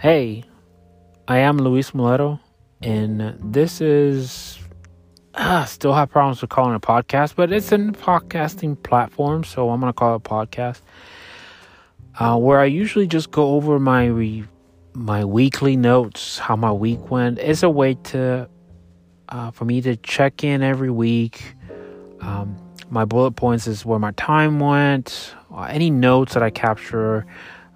Hey, I am Luis Muleto, and this is. I still have problems with calling a podcast, but it's a podcasting platform, so I'm to call it a podcast. Uh, where I usually just go over my re- my weekly notes, how my week went. It's a way to uh, for me to check in every week. Um, my bullet points is where my time went, uh, any notes that I capture,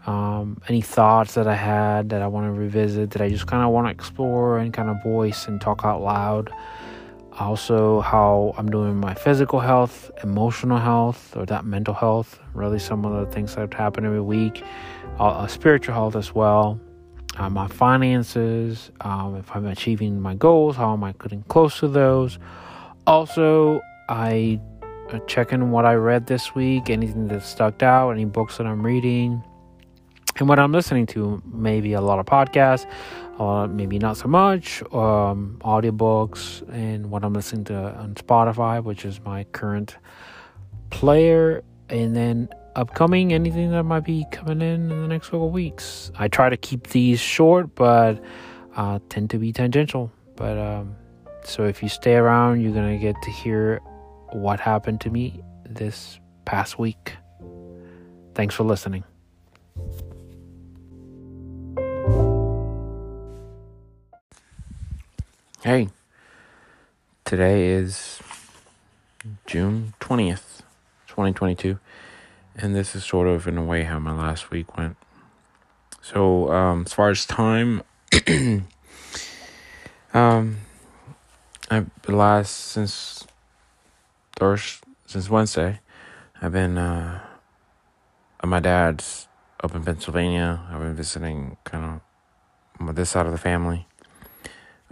um, any thoughts that I had that I want to revisit, that I just kind of want to explore and kind of voice and talk out loud. Also, how I'm doing my physical health, emotional health, or that mental health. Really, some of the things that happen every week. Uh, uh, spiritual health as well. Uh, my finances, um, if I'm achieving my goals, how am I getting close to those? Also, I uh, check in what I read this week, anything that stuck out, any books that I'm reading, and what I'm listening to. Maybe a lot of podcasts, uh, maybe not so much, um, audiobooks, and what I'm listening to on Spotify, which is my current player, and then upcoming anything that might be coming in in the next couple weeks. I try to keep these short, but uh, tend to be tangential. But um, so if you stay around, you're gonna get to hear what happened to me this past week. Thanks for listening. Hey, today is June 20th, 2022, and this is sort of in a way how my last week went. So, um, as far as time, um, I've last since Thursday, since Wednesday, I've been uh, at my dad's up in Pennsylvania. I've been visiting kind of this side of the family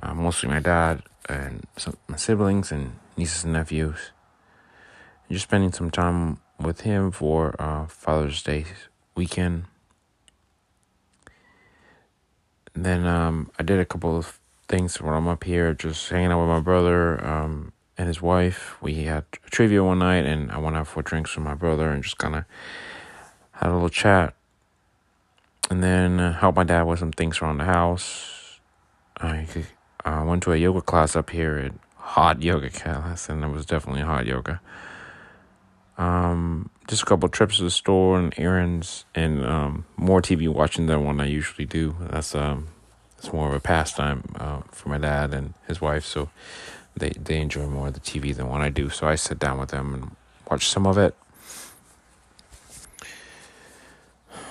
uh, mostly my dad and some my siblings and nieces and nephews. And just spending some time with him for uh, Father's Day weekend. Then um, I did a couple of things when I'm up here, just hanging out with my brother um, and his wife. We had trivia one night, and I went out for drinks with my brother and just kind of had a little chat. And then uh, helped my dad with some things around the house. I I went to a yoga class up here at hot yoga class, and it was definitely hot yoga. Um, just a couple trips to the store and errands, and um, more TV watching than what I usually do. That's um, it's more of a pastime uh, for my dad and his wife, so they they enjoy more of the TV than what I do. So I sit down with them and watch some of it.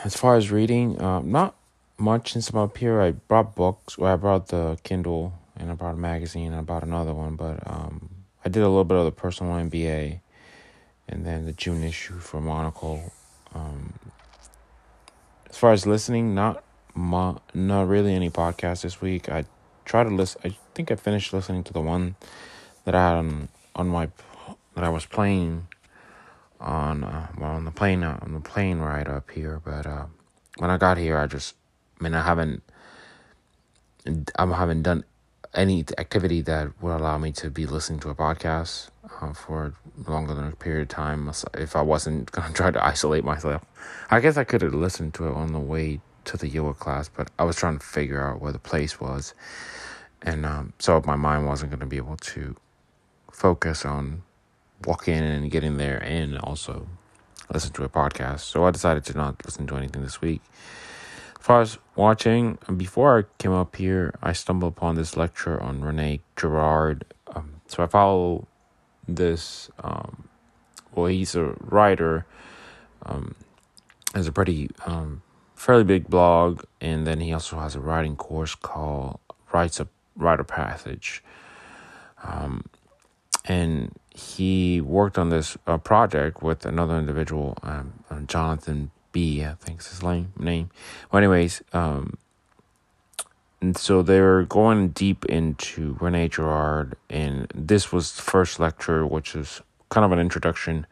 As far as reading, uh, not much since I'm up here. I brought books. Well, I brought the Kindle and I bought a magazine and I bought another one. But um, I did a little bit of the personal MBA and then the June issue for Monocle. Um, as far as listening, not mo- not really any podcast this week. I try to listen. I think I finished listening to the one that I had on on my that I was playing on uh, well on the plane uh, on the plane ride up here. But uh, when I got here, I just I mean I haven't I haven't done any activity that would allow me to be listening to a podcast uh, for longer than a period of time if I wasn't going to try to isolate myself. I guess I could have listened to it on the way to the yoga class, but I was trying to figure out where the place was. And um, so my mind wasn't going to be able to focus on walking in and getting there and also listen to a podcast. So I decided to not listen to anything this week. As far as watching, before I came up here, I stumbled upon this lecture on Rene Girard. Um, so I follow this, um, well, he's a writer, um, has a pretty, um, fairly big blog, and then he also has a writing course called Rites a Write of Passage. Um, and he worked on this uh, project with another individual, um, uh, Jonathan Bi, I think is his name. Well, anyways, um, and so they're going deep into Rene Girard, and this was the first lecture, which is kind of an introduction.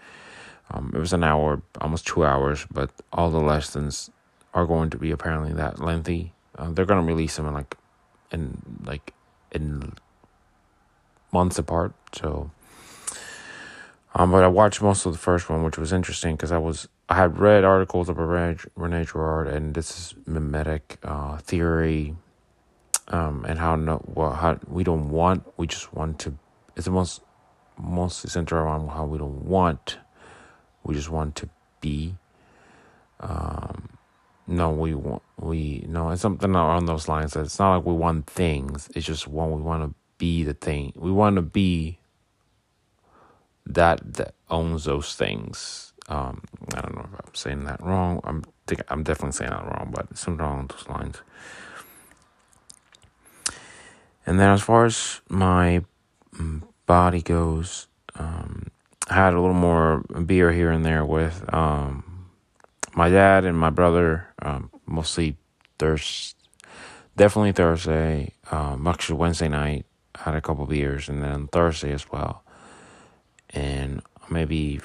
Um, it was an hour, almost two hours, but all the lessons are going to be apparently that lengthy. Uh, they're going to release them in like, in like, in months apart. So, um, but I watched most of the first one, which was interesting because I was I had read articles about Rene, Rene Girard, and this is mimetic uh, theory, um, and how no, well, how we don't want, we just want to. It's the most mostly centered around how we don't want, we just want to be. Um, no, we want we no, it's something along those lines. It's not like we want things. It's just when we want to be the thing. We want to be that that owns those things um, I don't know if I'm saying that wrong. I'm think I'm definitely saying that wrong, but something along those lines. And then as far as my mm, body goes, um, I had a little more beer here and there with um, my dad and my brother, um, mostly Thursday, definitely Thursday, um, actually Wednesday night, I had a couple beers, and then Thursday as well. And maybe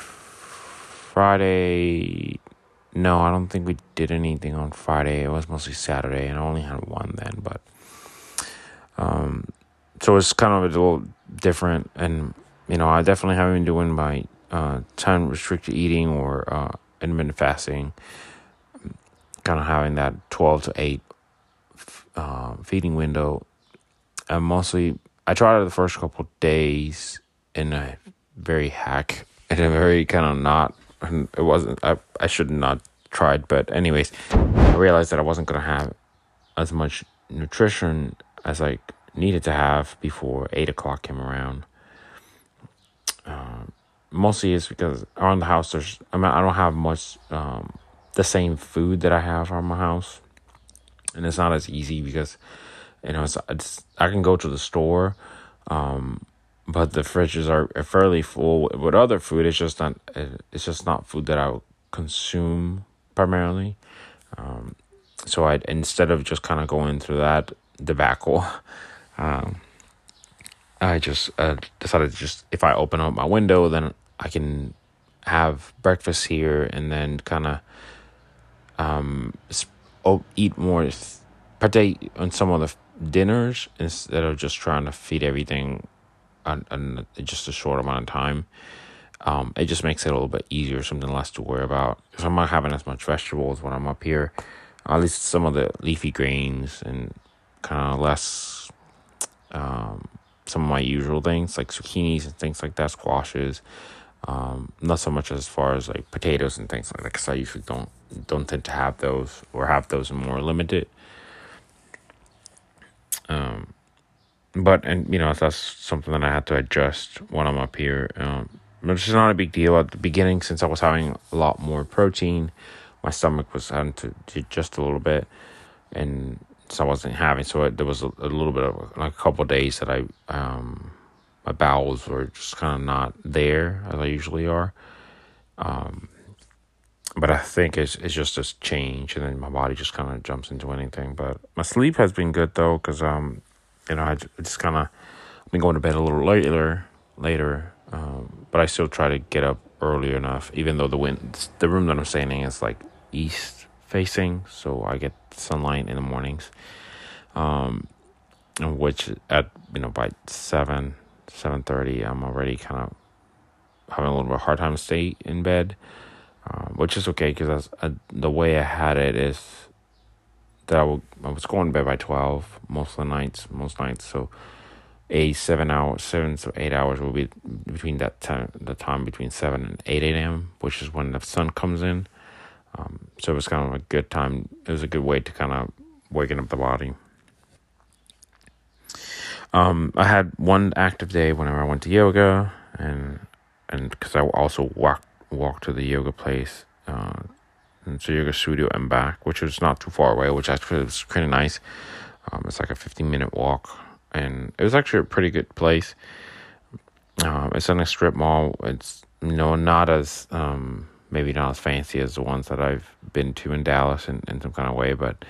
Friday, no, I don't think we did anything on Friday. It was mostly Saturday, and I only had one then. But um, so it's kind of a little different, and you know, I definitely haven't been doing my uh, time restricted eating or uh, intermittent fasting. Kind of having that twelve to eight uh, feeding window. And mostly, I tried it the first couple days in a very hack, in a very kind of not and it wasn't. I I should not tried, but anyways, I realized that I wasn't gonna have as much nutrition as I needed to have before eight o'clock came around. Um, mostly it's because around the house there's I mean I don't have much um, the same food that I have around my house, and it's not as easy because you know it's, it's I can go to the store. Um, but the fridges are fairly full with other food. It's just not it's just not food that I would consume primarily. Um, so I instead of just kind of going through that debacle, um, I just uh, decided to just if I open up my window, then I can have breakfast here and then kind of um, eat more, partake on some of the dinners instead of just trying to feed everything and just a short amount of time. Um, it just makes it a little bit easier, something less to worry about. Because I'm not having as much vegetables when I'm up here. At least some of the leafy greens and kind of less um, some of my usual things like zucchinis and things like that, squashes. Um, not so much as far as like potatoes and things like that, because I usually don't don't tend to have those or have those more limited. Um, but and you know that's something that I had to adjust when I'm up here. Um, which is not a big deal at the beginning since I was having a lot more protein. My stomach was having to, to adjust a little bit, and so I wasn't having. So it, there was a, a, little bit of like a couple days that I um, my bowels were just kind of not there as I usually are. Um, but I think it's it's just a change, and then my body just kind of jumps into anything. But my sleep has been good though, because um you know, I just kind of been going to bed a little later, later, um, but I still try to get up early enough. Even though the wind, the room that I'm staying in is like east facing, so I get sunlight in the mornings. Um, which at you know by seven seven thirty, I'm already kind of having a little bit of hard time to stay in bed, uh, which is okay because uh, the way I had it is that I, will, I was going to bed by 12 most of the nights, most nights. So a seven hours, seven to eight hours will be between that time, the time between 7 and 8 a.m., which is when the sun comes in. Um, so it was kind of a good time. It was a good way to kind of waken up the body. Um, I had one active day whenever I went to yoga, and and because I also walked walked to the yoga place uh, to Yoga Studio and back, which was not too far away, which actually was kind of nice. Um, it's like a 15 minute walk, and it was actually a pretty good place. Um, it's in a strip mall. It's you know not as um, maybe not as fancy as the ones that I've been to in Dallas in, in some kind of way, but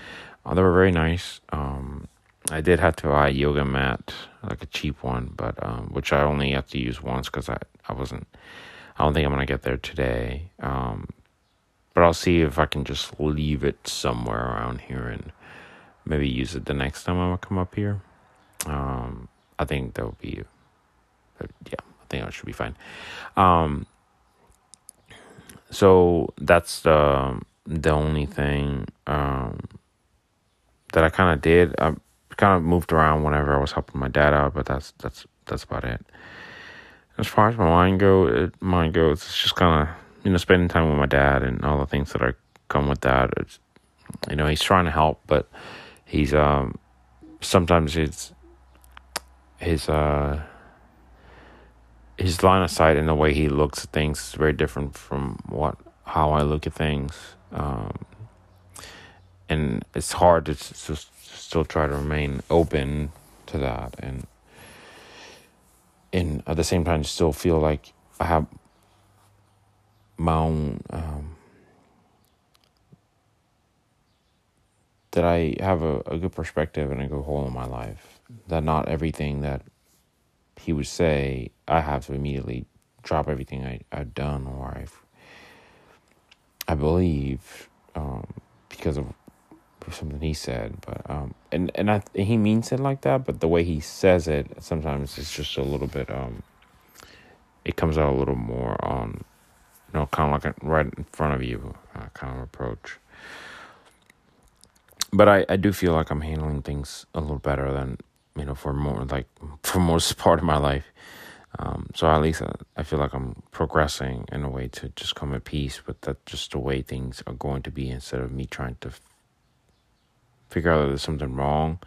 uh, they were very nice. Um, I did have to buy a yoga mat, like a cheap one, but um, which I only have to use once because I I wasn't. I don't think I'm gonna get there today. Um, but I'll see if I can just leave it somewhere around here and maybe use it the next time I come up here. Um, I think that would be, yeah, I think that should be fine. Um, so that's the the only thing um, that I kind of did. I kind of moved around whenever I was helping my dad out, but that's that's that's about it. As far as my mind go, it, mind goes, it's just kind of you know spending time with my dad and all the things that are come with that. It's, you know, he's trying to help, but he's um sometimes it's his uh his line of sight and the way he looks at things is very different from what how I look at things. Um, and it's hard to just still try to remain open to that and and at the same time still feel like I have my own um, that I have a, a good perspective and a good hold on my life. That not everything that he would say I have to immediately drop everything I, I've done or I've I believe um, because of something he said, but um, and and I he means it like that, but the way he says it sometimes it's just a little bit um, it comes out a little more on, know, kind of like right in front of you uh, kind of approach. But I I do feel like I'm handling things a little better than you know for more like for most part of my life. Um, so at least I, I feel like I'm progressing in a way to just come at peace with that, just the way things are going to be instead of me trying to figure out that there's something wrong.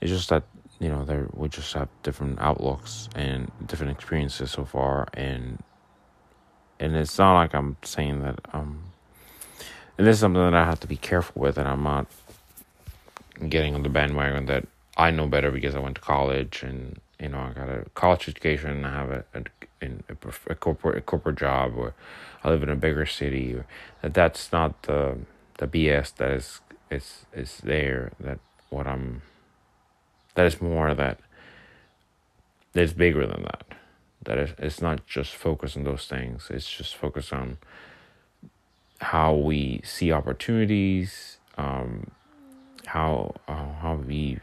It's just that you know there we just have different outlooks and different experiences so far, and and it's not like I'm saying that um, and this is something that I have to be careful with, and I'm not getting on the bandwagon that I know better because I went to college and you know I got a college education, and I have a, a, a, a corporate a corporate job, or I live in a bigger city, or that that's not the the BS that is is is there that what I'm that is more that it's bigger than that that it's not just focus on those things. It's just focus on how we see opportunities um how uh, how we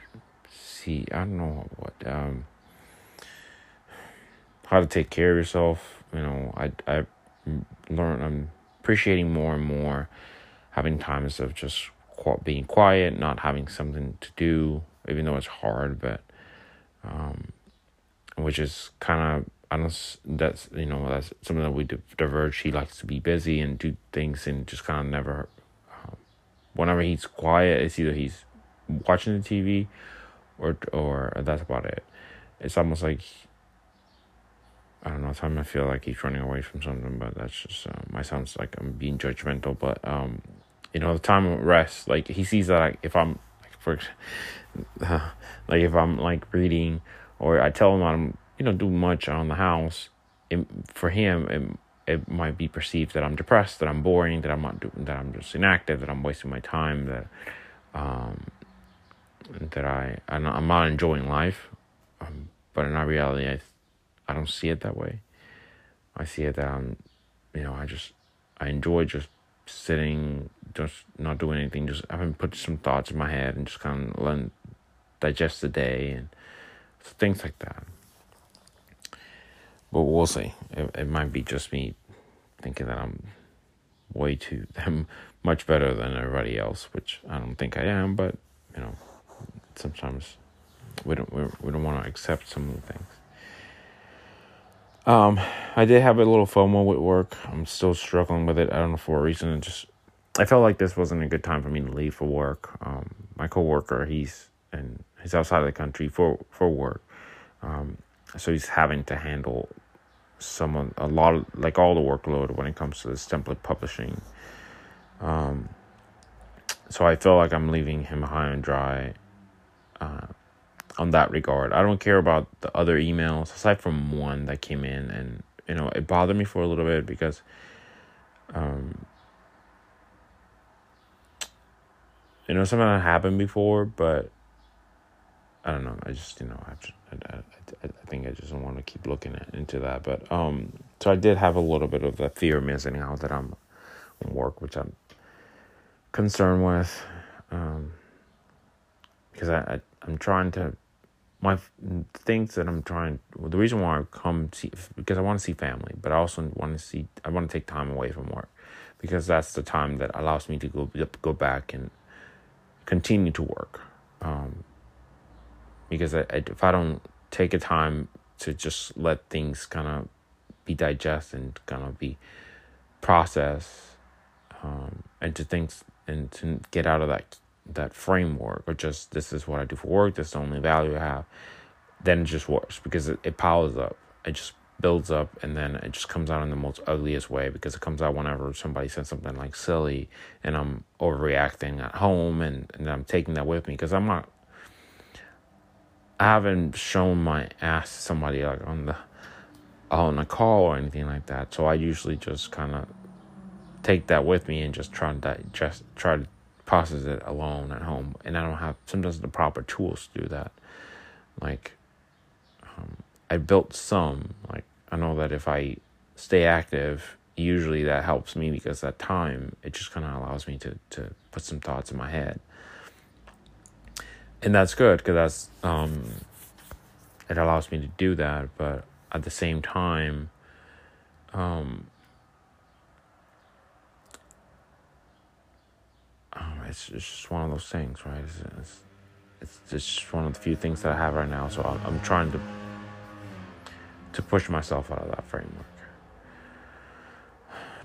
see I don't know what um how to take care of yourself. You know I I learn I'm appreciating more and more having times of just being quiet, not having something to do, even though it's hard, but um, which is kind of Don't that's you know that's something that we diverge. He likes to be busy and do things and just kind of never. Um, whenever he's quiet, it's either he's watching the TV, or or that's about it. It's almost like I don't know. Time I feel like he's running away from something, but that's just my sounds like I'm being judgmental. But um, you know, the time of rest. Like he sees that like, if I'm like for uh, like if I'm like reading or I tell him I'm you don't do much on the house, it, for him it it might be perceived that I'm depressed, that I'm boring, that I'm not that I'm just inactive, that I'm wasting my time, that um that I I'm not enjoying life. Um, but in our reality, I I don't see it that way. I see it that I'm, you know, I just I enjoy just sitting, just not doing anything, just having put some thoughts in my head and just kind of letting digest the day and things like that. But we'll see. It, it might be just me thinking that I'm way too them much better than everybody else, which I don't think I am. But you know, sometimes we don't we, we don't want to accept some of the things. Um, I did have a little FOMO with work. I'm still struggling with it. I don't know for a reason. It just I felt like this wasn't a good time for me to leave for work. Um, my coworker, he's and he's outside of the country for for work, um, so he's having to handle some of, a lot of like all the workload when it comes to this template publishing. Um, so I feel like I'm leaving him high and dry. Uh, on that regard. I don't care about the other emails aside from one that came in and you know it bothered me for a little bit because um you know something that happened before but I don't know I just you know I just, I, I, I think I just don't want to keep looking at, into that but um so I did have a little bit of a fear missing out that I'm work which I'm concerned with um because I, I I'm trying to my things that I'm trying. Well, the reason why I come see because I want to see family, but I also want to see. I want to take time away from work because that's the time that allows me to go go back and continue to work. Um, because I, if I don't take a time to just let things kind of be digested and kind of be processed, um, and to think and to get out of that that framework or just this is what I do for work, this is the only value I have, then it just works because it, it piles up. It just builds up and then it just comes out in the most ugliest way because it comes out whenever somebody says something like silly and I'm overreacting at home and, and I'm taking that with me because I'm not I haven't shown my ass to somebody like on the on a call or anything like that. So I usually just kind of take that with me and just try to just try to process it alone at home. And I don't have sometimes the proper tools to do that. Like um, I built some. Like I know that if I stay active, usually that helps me because that time it just kind of allows me to to put some thoughts in my head, and that's good because that's um, it allows me to do that. But at the same time, um, um it's, it's just one of those things, right? It's, it's, it's just one of the few things that I have right now. So I'm, I'm trying to to push myself out of that framework.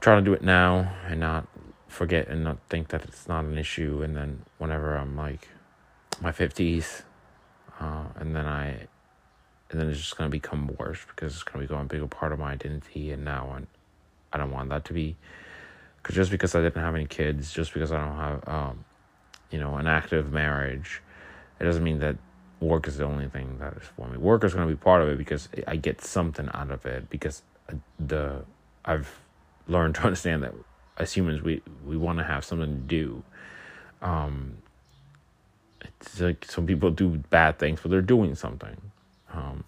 trying to do it now and not forget and not think that it's not an issue. And then whenever I'm like my 50s, uh, and then I, and then it's just going to become worse because it's going to become a bigger part of my identity. And now I, I don't want that to be, because just because I didn't have any kids, just because I don't have, um, you know, an active marriage, it doesn't mean that work is the only thing that is for me. Work is going to be part of it because I get something out of it because the I've learned to understand that as humans we we want to have something to do. Um, it's like some people do bad things, but they're doing something um,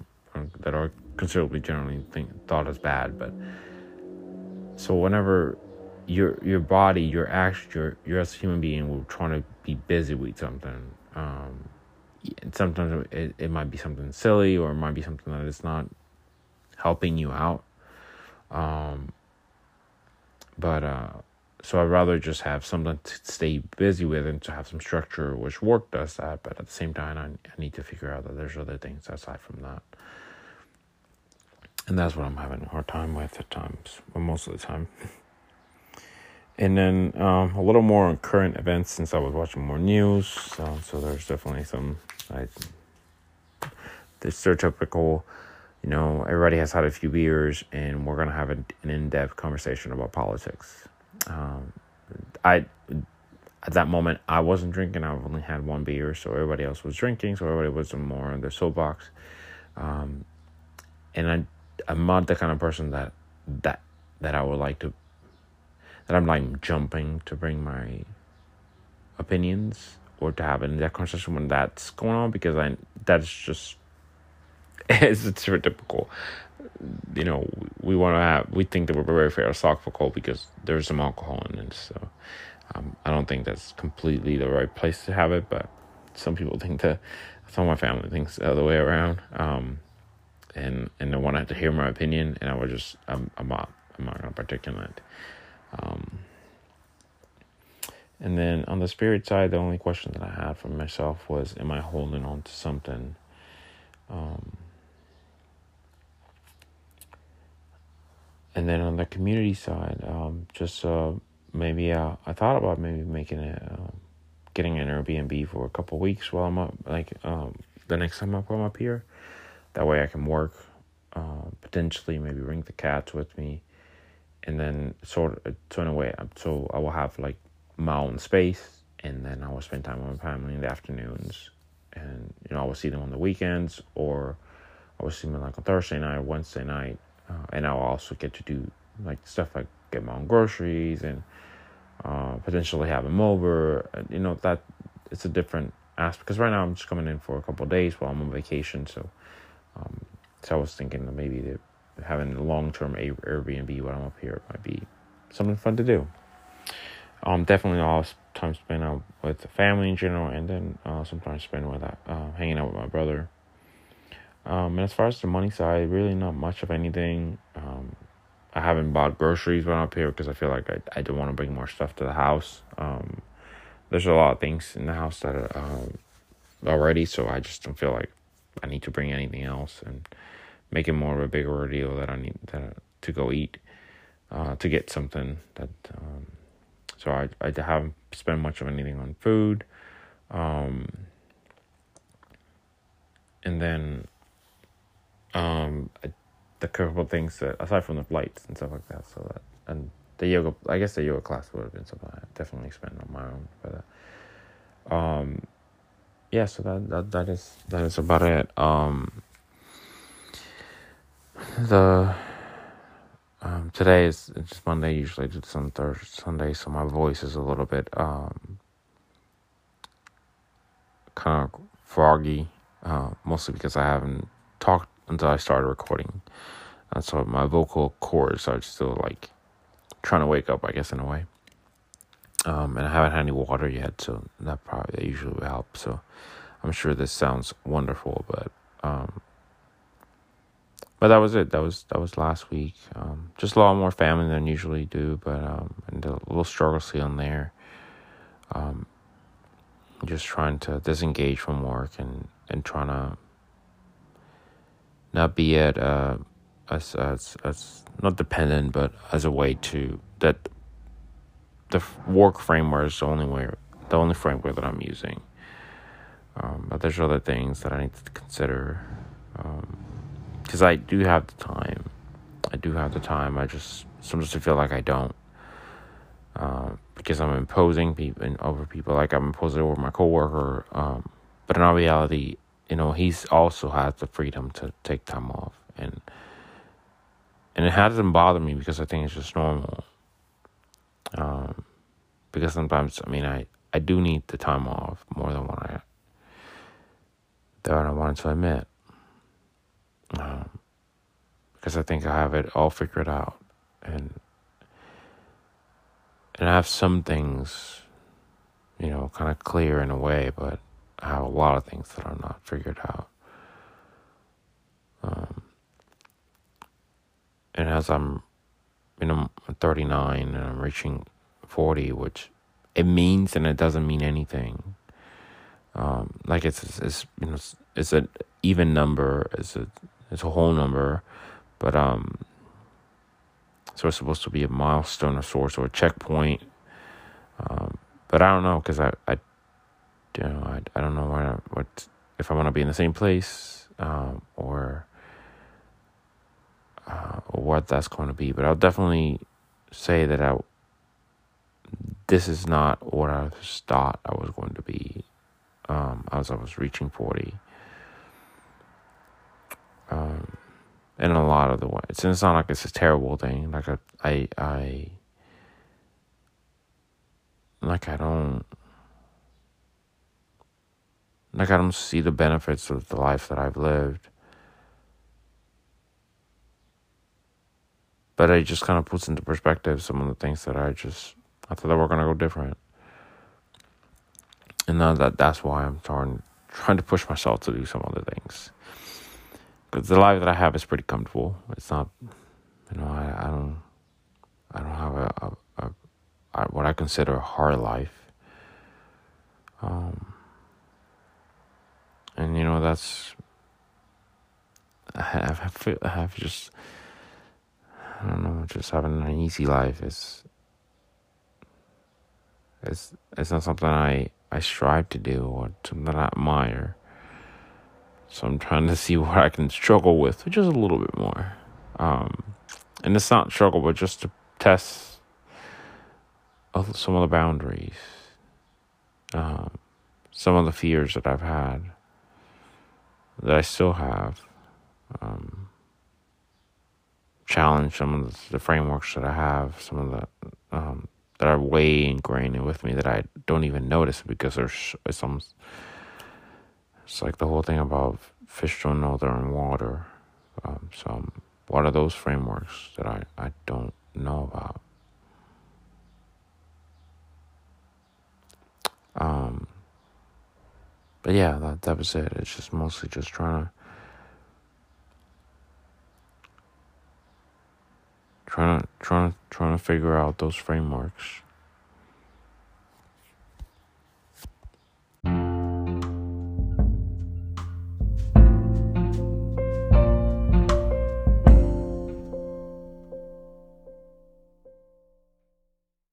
that are considerably generally think, thought as bad. But so whenever your your body, your action, your you're as a human being, we're trying to be busy with something. Um, sometimes it, it might be something silly or it might be something that is not helping you out. Um, but uh, so I'd rather just have something to stay busy with and to have some structure, which work does that. But at the same time, I, I need to figure out that there's other things aside from that. And that's what I'm having a hard time with at times, well, most of the time. And then um, a little more on current events since I was watching more news. So, so there's definitely some. I, there's their typical, you know, everybody has had a few beers, and we're gonna have an in-depth conversation about politics. Um, I at that moment I wasn't drinking. I've only had one beer, so everybody else was drinking. So everybody was more on their soapbox. Um, and I, I'm not the kind of person that that that I would like to that I'm like jumping to bring my opinions or to have in that conversation when that's going on because I that's just it's, it's typical. You know, we want to have we think that we're very philosophical because there's some alcohol in it. So um, I don't think that's completely the right place to have it, but some people think that some of my family thinks the other way around. Um, and and they want to hear my opinion, and I would just I'm I'm not I'm not gonna particulate. Um, and then on the spirit side, the only question that I had for myself was, Am I holding on to something? And then on the community side, um, just uh, maybe uh, I thought about maybe making it, uh, getting an Airbnb for a couple weeks while I'm up, like um, the next time I'm up here. That way I can work, uh, potentially maybe bring the cats with me. And then sort of so in a way so I will have like my own space. And then I will spend time with my family in the afternoons. And you know I will see them on the weekends or I will see them like on Thursday night Wednesday night uh, and I'll also get to do like stuff like get my own groceries and uh, potentially have them over you know that it's a different aspect because right now I'm just coming in for a couple days while I'm on vacation so um, so I was thinking that maybe having a long term Airbnb while I'm up here might be something fun to do. Um, definitely all time spent out with the family in general, and then uh, sometimes spend with uh, hanging out with my brother. Um, and as far as the money side, really not much of anything. Um, I haven't bought groceries when I'm up here because I feel like I, I don't want to bring more stuff to the house. Um, there's a lot of things in the house that are um, already, so I just don't feel like I need to bring anything else and make it more of a bigger ordeal that I need to, to go eat uh, to get something that. Um, so I I haven't spent much of anything on food, um, and then um, the couple things that aside from the flights and stuff like that. So that and the yoga, I guess the yoga class would have been something I definitely spent on my own for that. Um, yeah, so that that that is that is about it. Um, the um, today is it's Monday. Usually, it's on Thursday, Sunday, so my voice is a little bit um, kind of froggy, uh, mostly because I haven't talked until I started recording. And so my vocal cords are still like trying to wake up, I guess, in a way. Um, and I haven't had any water yet, so that probably that usually will help. So I'm sure this sounds wonderful, but um, but that was it. That was that was last week. Um, just a lot more family than usually do, but um, and a little struggle still in there. Um, just trying to disengage from work and and trying to not be at uh, as as as not dependent, but as a way to that the work framework is the only way, the only framework that I'm using. Um, but there's other things that I need to consider because um, I do have the time. I do have the time. I just sometimes I feel like I don't. Uh, because I'm imposing people over people, like I'm imposing over my coworker. Um, but in all reality, you know, he's also has the freedom to take time off, and and it hasn't bothered me because I think it's just normal. Um, because sometimes, I mean, I I do need the time off more than what I that I wanted to admit. Um, because I think I have it all figured out, and and I have some things, you know, kind of clear in a way, but I have a lot of things that are not figured out. Um, and as I'm, you know, 39 and I'm reaching 40, which it means and it doesn't mean anything. Um, like it's, it's, you know, it's an even number, it's a, it's a whole number, but, um, so it's supposed to be a milestone of sorts or a checkpoint. Um, but I don't know because I, I you know, I, I don't know where, what, if I want to be in the same place, um, or, uh, what that's going to be. But I'll definitely say that I, this is not what I thought I was going to be, um, as I was reaching 40. Um, in a lot of the ways. It's, it's not like it's a terrible thing. Like I, I, I like I don't like I don't see the benefits of the life that I've lived. But it just kind of puts into perspective some of the things that I just I thought that were gonna go different. And now that that's why I'm trying trying to push myself to do some other things. Because the life that I have is pretty comfortable. It's not, you know, I, I don't, I don't have a, a, a, a what I consider a hard life. Um, and you know that's I have, I have just I don't know just having an easy life is it's it's not something I I strive to do or something I admire. So I'm trying to see what I can struggle with, just a little bit more. Um, and it's not struggle, but just to test some of the boundaries, um, some of the fears that I've had that I still have. Um, challenge some of the, frameworks that I have, some of the um, that are way ingrained with me that I don't even notice because there's it's it's like the whole thing about fish don't know they're in water. Um, so what are those frameworks that I, I don't know about? Um, but yeah, that, that was it. It's just mostly just trying to. Trying to, trying to, trying to figure out those frameworks